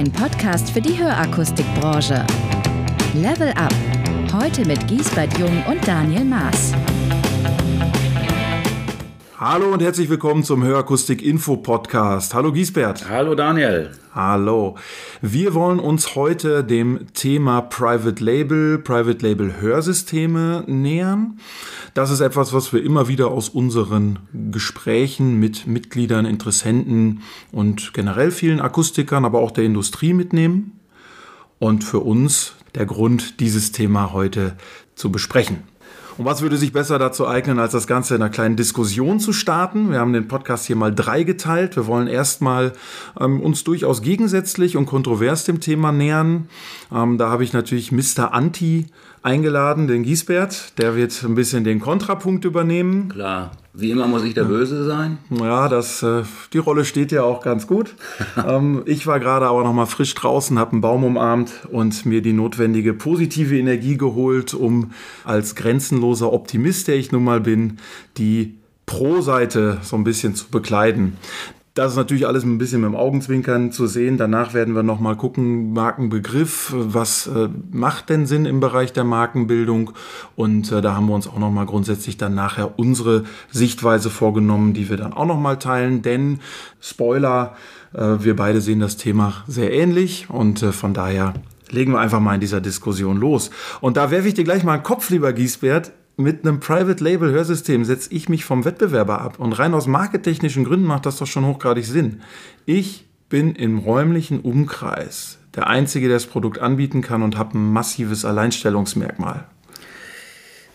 ein Podcast für die Hörakustikbranche. Level Up. Heute mit Giesbert Jung und Daniel Maas. Hallo und herzlich willkommen zum Hörakustik Info Podcast. Hallo Giesbert. Hallo Daniel. Hallo. Wir wollen uns heute dem Thema Private Label, Private Label Hörsysteme nähern. Das ist etwas, was wir immer wieder aus unseren Gesprächen mit Mitgliedern, Interessenten und generell vielen Akustikern, aber auch der Industrie mitnehmen. Und für uns der Grund, dieses Thema heute zu besprechen. Und was würde sich besser dazu eignen, als das Ganze in einer kleinen Diskussion zu starten? Wir haben den Podcast hier mal drei geteilt. Wir wollen erstmal ähm, uns durchaus gegensätzlich und kontrovers dem Thema nähern. Ähm, da habe ich natürlich Mr. Anti eingeladen, den Giesbert. Der wird ein bisschen den Kontrapunkt übernehmen. Klar, wie immer muss ich der Böse sein. Ja, das, äh, die Rolle steht ja auch ganz gut. ähm, ich war gerade aber noch mal frisch draußen, habe einen Baum umarmt und mir die notwendige positive Energie geholt, um als grenzenloser Optimist, der ich nun mal bin, die Pro-Seite so ein bisschen zu bekleiden. Das ist natürlich alles ein bisschen mit dem Augenzwinkern zu sehen. Danach werden wir nochmal gucken, Markenbegriff, was äh, macht denn Sinn im Bereich der Markenbildung? Und äh, da haben wir uns auch nochmal grundsätzlich dann nachher unsere Sichtweise vorgenommen, die wir dann auch nochmal teilen. Denn, Spoiler, äh, wir beide sehen das Thema sehr ähnlich und äh, von daher legen wir einfach mal in dieser Diskussion los. Und da werfe ich dir gleich mal einen Kopf, lieber Giesbert mit einem Private Label Hörsystem setze ich mich vom Wettbewerber ab. Und rein aus markettechnischen Gründen macht das doch schon hochgradig Sinn. Ich bin im räumlichen Umkreis der Einzige, der das Produkt anbieten kann und habe ein massives Alleinstellungsmerkmal.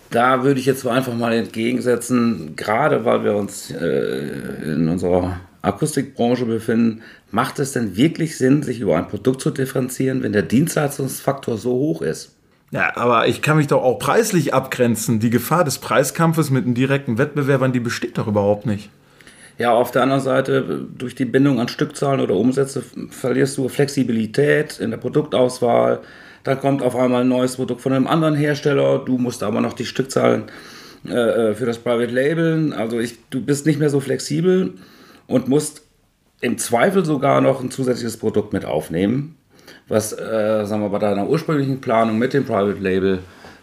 Da würde ich jetzt einfach mal entgegensetzen, gerade weil wir uns äh, in unserer Akustikbranche befinden, macht es denn wirklich Sinn, sich über ein Produkt zu differenzieren, wenn der Dienstleistungsfaktor so hoch ist? Ja, aber ich kann mich doch auch preislich abgrenzen. Die Gefahr des Preiskampfes mit einem direkten Wettbewerbern, die besteht doch überhaupt nicht. Ja, auf der anderen Seite, durch die Bindung an Stückzahlen oder Umsätze verlierst du Flexibilität in der Produktauswahl. Dann kommt auf einmal ein neues Produkt von einem anderen Hersteller. Du musst aber noch die Stückzahlen äh, für das Private Labeln. Also ich, du bist nicht mehr so flexibel und musst im Zweifel sogar noch ein zusätzliches Produkt mit aufnehmen was, äh, sagen wir, bei deiner ursprünglichen Planung mit dem Private Label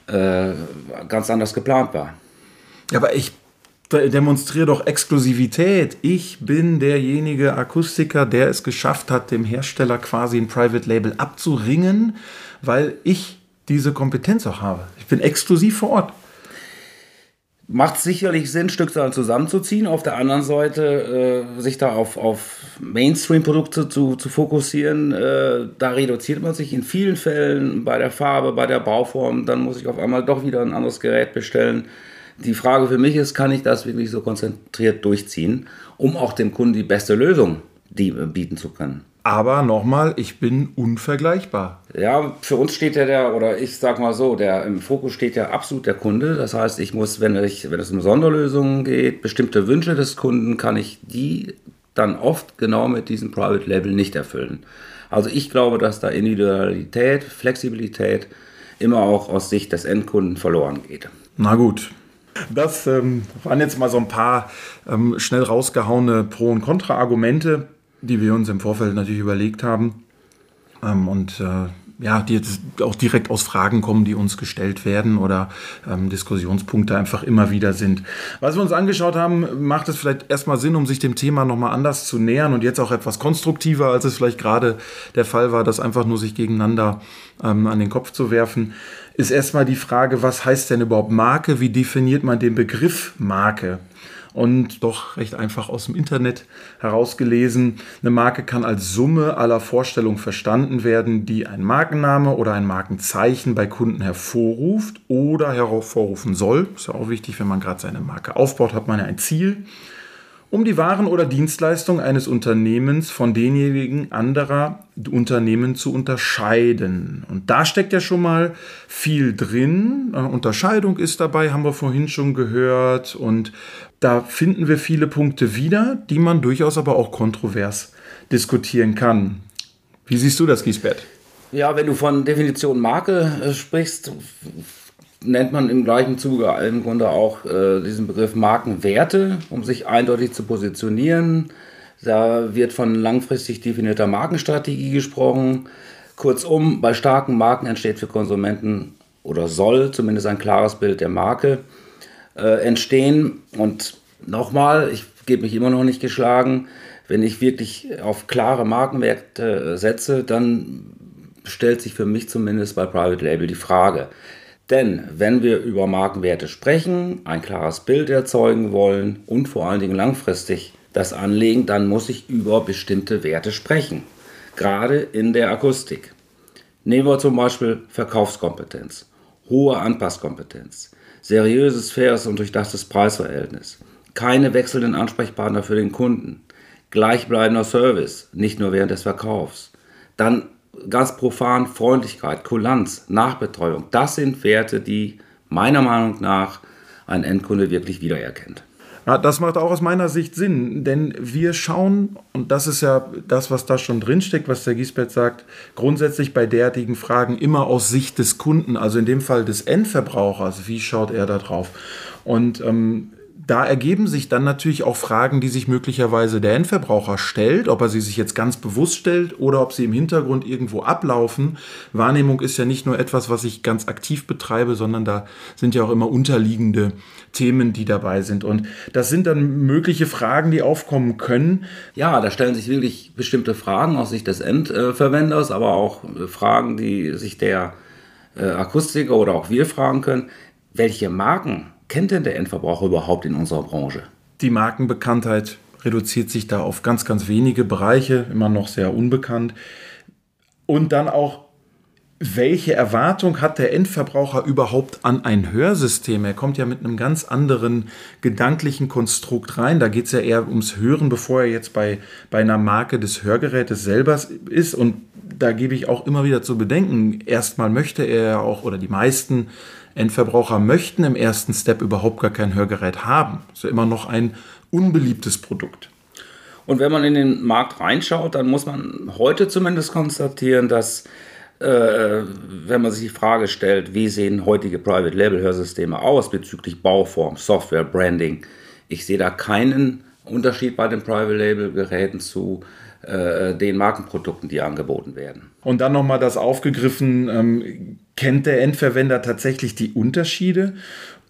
äh, ganz anders geplant war. Ja, aber ich demonstriere doch Exklusivität. Ich bin derjenige Akustiker, der es geschafft hat, dem Hersteller quasi ein Private Label abzuringen, weil ich diese Kompetenz auch habe. Ich bin exklusiv vor Ort macht sicherlich Sinn, Stückzahlen zusammenzuziehen. Auf der anderen Seite äh, sich da auf, auf Mainstream-Produkte zu, zu fokussieren, äh, da reduziert man sich in vielen Fällen bei der Farbe, bei der Bauform. Dann muss ich auf einmal doch wieder ein anderes Gerät bestellen. Die Frage für mich ist, kann ich das wirklich so konzentriert durchziehen, um auch dem Kunden die beste Lösung die, äh, bieten zu können? Aber nochmal, ich bin unvergleichbar. Ja, für uns steht ja der, oder ich sag mal so, der im Fokus steht ja absolut der Kunde. Das heißt, ich muss, wenn, ich, wenn es um Sonderlösungen geht, bestimmte Wünsche des Kunden, kann ich die dann oft genau mit diesem Private Label nicht erfüllen. Also ich glaube, dass da Individualität, Flexibilität immer auch aus Sicht des Endkunden verloren geht. Na gut, das ähm, waren jetzt mal so ein paar ähm, schnell rausgehauene Pro- und Kontra-Argumente die wir uns im Vorfeld natürlich überlegt haben. Ähm, und äh, ja, die jetzt auch direkt aus Fragen kommen, die uns gestellt werden oder ähm, Diskussionspunkte einfach immer wieder sind. Was wir uns angeschaut haben, macht es vielleicht erstmal Sinn, um sich dem Thema nochmal anders zu nähern und jetzt auch etwas konstruktiver, als es vielleicht gerade der Fall war, das einfach nur sich gegeneinander ähm, an den Kopf zu werfen, ist erstmal die Frage, was heißt denn überhaupt Marke? Wie definiert man den Begriff Marke? Und doch recht einfach aus dem Internet herausgelesen. Eine Marke kann als Summe aller Vorstellungen verstanden werden, die ein Markenname oder ein Markenzeichen bei Kunden hervorruft oder hervorrufen soll. Ist ja auch wichtig, wenn man gerade seine Marke aufbaut, hat man ja ein Ziel um die Waren oder Dienstleistungen eines Unternehmens von denjenigen anderer Unternehmen zu unterscheiden. Und da steckt ja schon mal viel drin. Äh, Unterscheidung ist dabei, haben wir vorhin schon gehört. Und da finden wir viele Punkte wieder, die man durchaus aber auch kontrovers diskutieren kann. Wie siehst du das, Giesbert? Ja, wenn du von Definition Marke äh, sprichst, nennt man im gleichen Zuge im Grunde auch äh, diesen Begriff Markenwerte, um sich eindeutig zu positionieren. Da wird von langfristig definierter Markenstrategie gesprochen. Kurzum, bei starken Marken entsteht für Konsumenten oder soll zumindest ein klares Bild der Marke äh, entstehen. Und nochmal, ich gebe mich immer noch nicht geschlagen, wenn ich wirklich auf klare Markenwerte setze, dann stellt sich für mich zumindest bei Private Label die Frage. Denn wenn wir über Markenwerte sprechen, ein klares Bild erzeugen wollen und vor allen Dingen langfristig das anlegen, dann muss ich über bestimmte Werte sprechen. Gerade in der Akustik. Nehmen wir zum Beispiel Verkaufskompetenz, hohe Anpasskompetenz, seriöses, faires und durchdachtes Preisverhältnis, keine wechselnden Ansprechpartner für den Kunden, gleichbleibender Service, nicht nur während des Verkaufs, dann ganz profan Freundlichkeit, Kulanz, Nachbetreuung. Das sind Werte, die meiner Meinung nach ein Endkunde wirklich wiedererkennt. Ja, das macht auch aus meiner Sicht Sinn, denn wir schauen, und das ist ja das, was da schon drinsteckt, was der Giesbert sagt, grundsätzlich bei derartigen Fragen immer aus Sicht des Kunden, also in dem Fall des Endverbrauchers, wie schaut er da drauf? Und ähm, da ergeben sich dann natürlich auch Fragen, die sich möglicherweise der Endverbraucher stellt, ob er sie sich jetzt ganz bewusst stellt oder ob sie im Hintergrund irgendwo ablaufen. Wahrnehmung ist ja nicht nur etwas, was ich ganz aktiv betreibe, sondern da sind ja auch immer unterliegende Themen, die dabei sind. Und das sind dann mögliche Fragen, die aufkommen können. Ja, da stellen sich wirklich bestimmte Fragen aus Sicht des Endverwenders, aber auch Fragen, die sich der äh, Akustiker oder auch wir fragen können. Welche Marken kennt denn der Endverbraucher überhaupt in unserer Branche? Die Markenbekanntheit reduziert sich da auf ganz, ganz wenige Bereiche, immer noch sehr unbekannt. Und dann auch, welche Erwartung hat der Endverbraucher überhaupt an ein Hörsystem? Er kommt ja mit einem ganz anderen gedanklichen Konstrukt rein. Da geht es ja eher ums Hören, bevor er jetzt bei, bei einer Marke des Hörgerätes selber ist. Und da gebe ich auch immer wieder zu bedenken, erstmal möchte er auch, oder die meisten Endverbraucher möchten im ersten Step überhaupt gar kein Hörgerät haben. Das ist ja immer noch ein unbeliebtes Produkt. Und wenn man in den Markt reinschaut, dann muss man heute zumindest konstatieren, dass äh, wenn man sich die Frage stellt, wie sehen heutige Private Label Hörsysteme aus bezüglich Bauform, Software, Branding, ich sehe da keinen Unterschied bei den Private Label Geräten zu äh, den Markenprodukten, die angeboten werden. Und dann nochmal das aufgegriffen, ähm, kennt der Endverwender tatsächlich die Unterschiede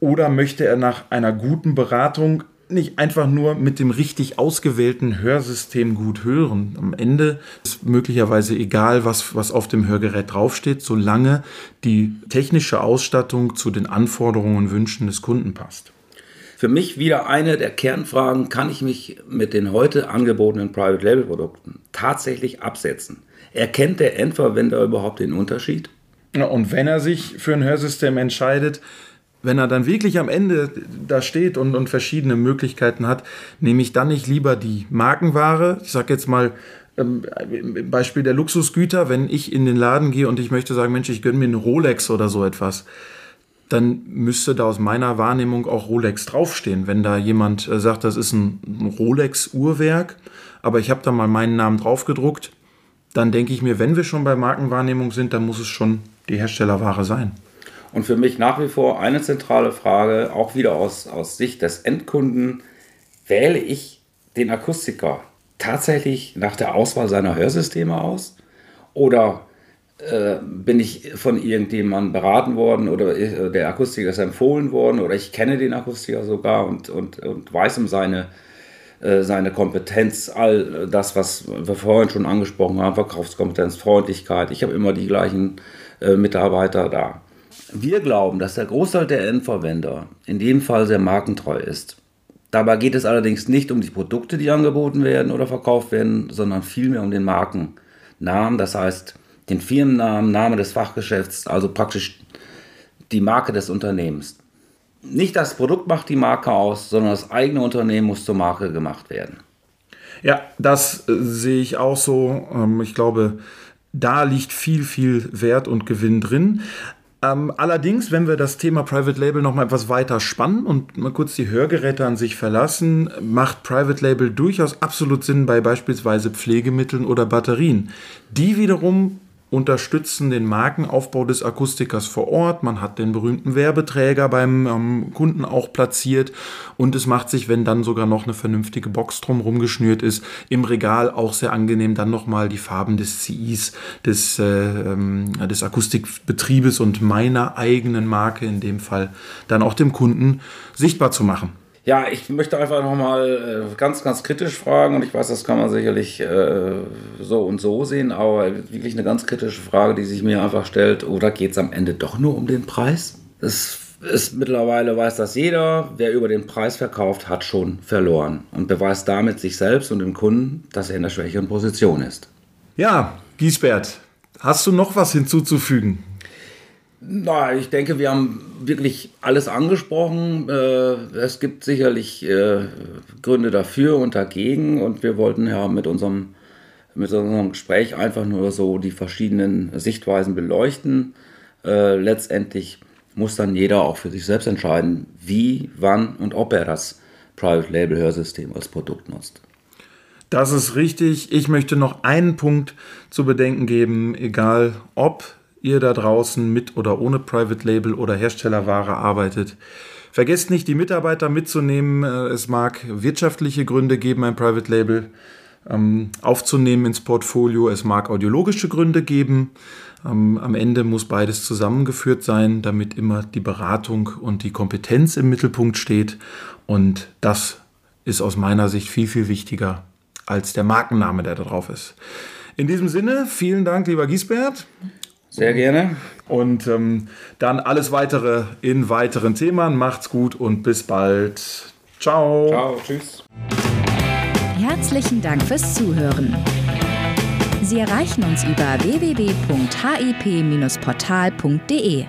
oder möchte er nach einer guten Beratung nicht einfach nur mit dem richtig ausgewählten Hörsystem gut hören. Am Ende ist möglicherweise egal, was, was auf dem Hörgerät draufsteht, solange die technische Ausstattung zu den Anforderungen und Wünschen des Kunden passt. Für mich wieder eine der Kernfragen, kann ich mich mit den heute angebotenen Private Label Produkten tatsächlich absetzen? Erkennt der Endverwender überhaupt den Unterschied? Ja, und wenn er sich für ein Hörsystem entscheidet, wenn er dann wirklich am Ende da steht und, und verschiedene Möglichkeiten hat, nehme ich dann nicht lieber die Markenware. Ich sage jetzt mal, ähm, Beispiel der Luxusgüter, wenn ich in den Laden gehe und ich möchte sagen, Mensch, ich gönne mir eine Rolex oder so etwas, dann müsste da aus meiner Wahrnehmung auch Rolex draufstehen. Wenn da jemand äh, sagt, das ist ein, ein Rolex-Uhrwerk, aber ich habe da mal meinen Namen draufgedruckt, dann denke ich mir, wenn wir schon bei Markenwahrnehmung sind, dann muss es schon die Herstellerware sein. Und für mich nach wie vor eine zentrale Frage, auch wieder aus, aus Sicht des Endkunden, wähle ich den Akustiker tatsächlich nach der Auswahl seiner Hörsysteme aus? Oder äh, bin ich von irgendjemandem beraten worden oder äh, der Akustiker ist empfohlen worden oder ich kenne den Akustiker sogar und, und, und weiß um seine, äh, seine Kompetenz, all das, was wir vorhin schon angesprochen haben, Verkaufskompetenz, Freundlichkeit. Ich habe immer die gleichen äh, Mitarbeiter da. Wir glauben, dass der Großteil der Endverwender in dem Fall sehr markentreu ist. Dabei geht es allerdings nicht um die Produkte, die angeboten werden oder verkauft werden, sondern vielmehr um den Markennamen, das heißt den Firmennamen, Name des Fachgeschäfts, also praktisch die Marke des Unternehmens. Nicht das Produkt macht die Marke aus, sondern das eigene Unternehmen muss zur Marke gemacht werden. Ja, das äh, sehe ich auch so. Ähm, ich glaube, da liegt viel, viel Wert und Gewinn drin. Ähm, allerdings, wenn wir das Thema Private Label noch mal etwas weiter spannen und mal kurz die Hörgeräte an sich verlassen, macht Private Label durchaus absolut Sinn bei beispielsweise Pflegemitteln oder Batterien. Die wiederum unterstützen den Markenaufbau des Akustikers vor Ort. Man hat den berühmten Werbeträger beim ähm, Kunden auch platziert und es macht sich, wenn dann sogar noch eine vernünftige Box drumherum geschnürt ist, im Regal auch sehr angenehm, dann nochmal die Farben des CIs, des, äh, ähm, des Akustikbetriebes und meiner eigenen Marke in dem Fall dann auch dem Kunden sichtbar zu machen. Ja, ich möchte einfach nochmal äh, ganz, ganz kritisch fragen und ich weiß, das kann man sicherlich äh, so und so sehen, aber wirklich eine ganz kritische Frage, die sich mir einfach stellt, oder geht es am Ende doch nur um den Preis? Es ist mittlerweile weiß das jeder, wer über den Preis verkauft, hat schon verloren und beweist damit sich selbst und dem Kunden, dass er in der schwächeren Position ist. Ja, Giesbert, hast du noch was hinzuzufügen? Na, ich denke, wir haben wirklich alles angesprochen. Äh, es gibt sicherlich äh, Gründe dafür und dagegen und wir wollten ja mit unserem, mit unserem Gespräch einfach nur so die verschiedenen Sichtweisen beleuchten. Äh, letztendlich muss dann jeder auch für sich selbst entscheiden, wie, wann und ob er das Private Label Hörsystem als Produkt nutzt. Das ist richtig. Ich möchte noch einen Punkt zu bedenken geben, egal ob ihr da draußen mit oder ohne Private Label oder Herstellerware arbeitet. Vergesst nicht, die Mitarbeiter mitzunehmen. Äh, es mag wirtschaftliche Gründe geben, ein Private Label ähm, aufzunehmen ins Portfolio. Es mag audiologische Gründe geben. Ähm, am Ende muss beides zusammengeführt sein, damit immer die Beratung und die Kompetenz im Mittelpunkt steht. Und das ist aus meiner Sicht viel, viel wichtiger als der Markenname, der da drauf ist. In diesem Sinne, vielen Dank, lieber Giesbert. Sehr gerne. Und ähm, dann alles weitere in weiteren Themen. Macht's gut und bis bald. Ciao. Ciao, tschüss. Herzlichen Dank fürs Zuhören. Sie erreichen uns über www.hip-portal.de.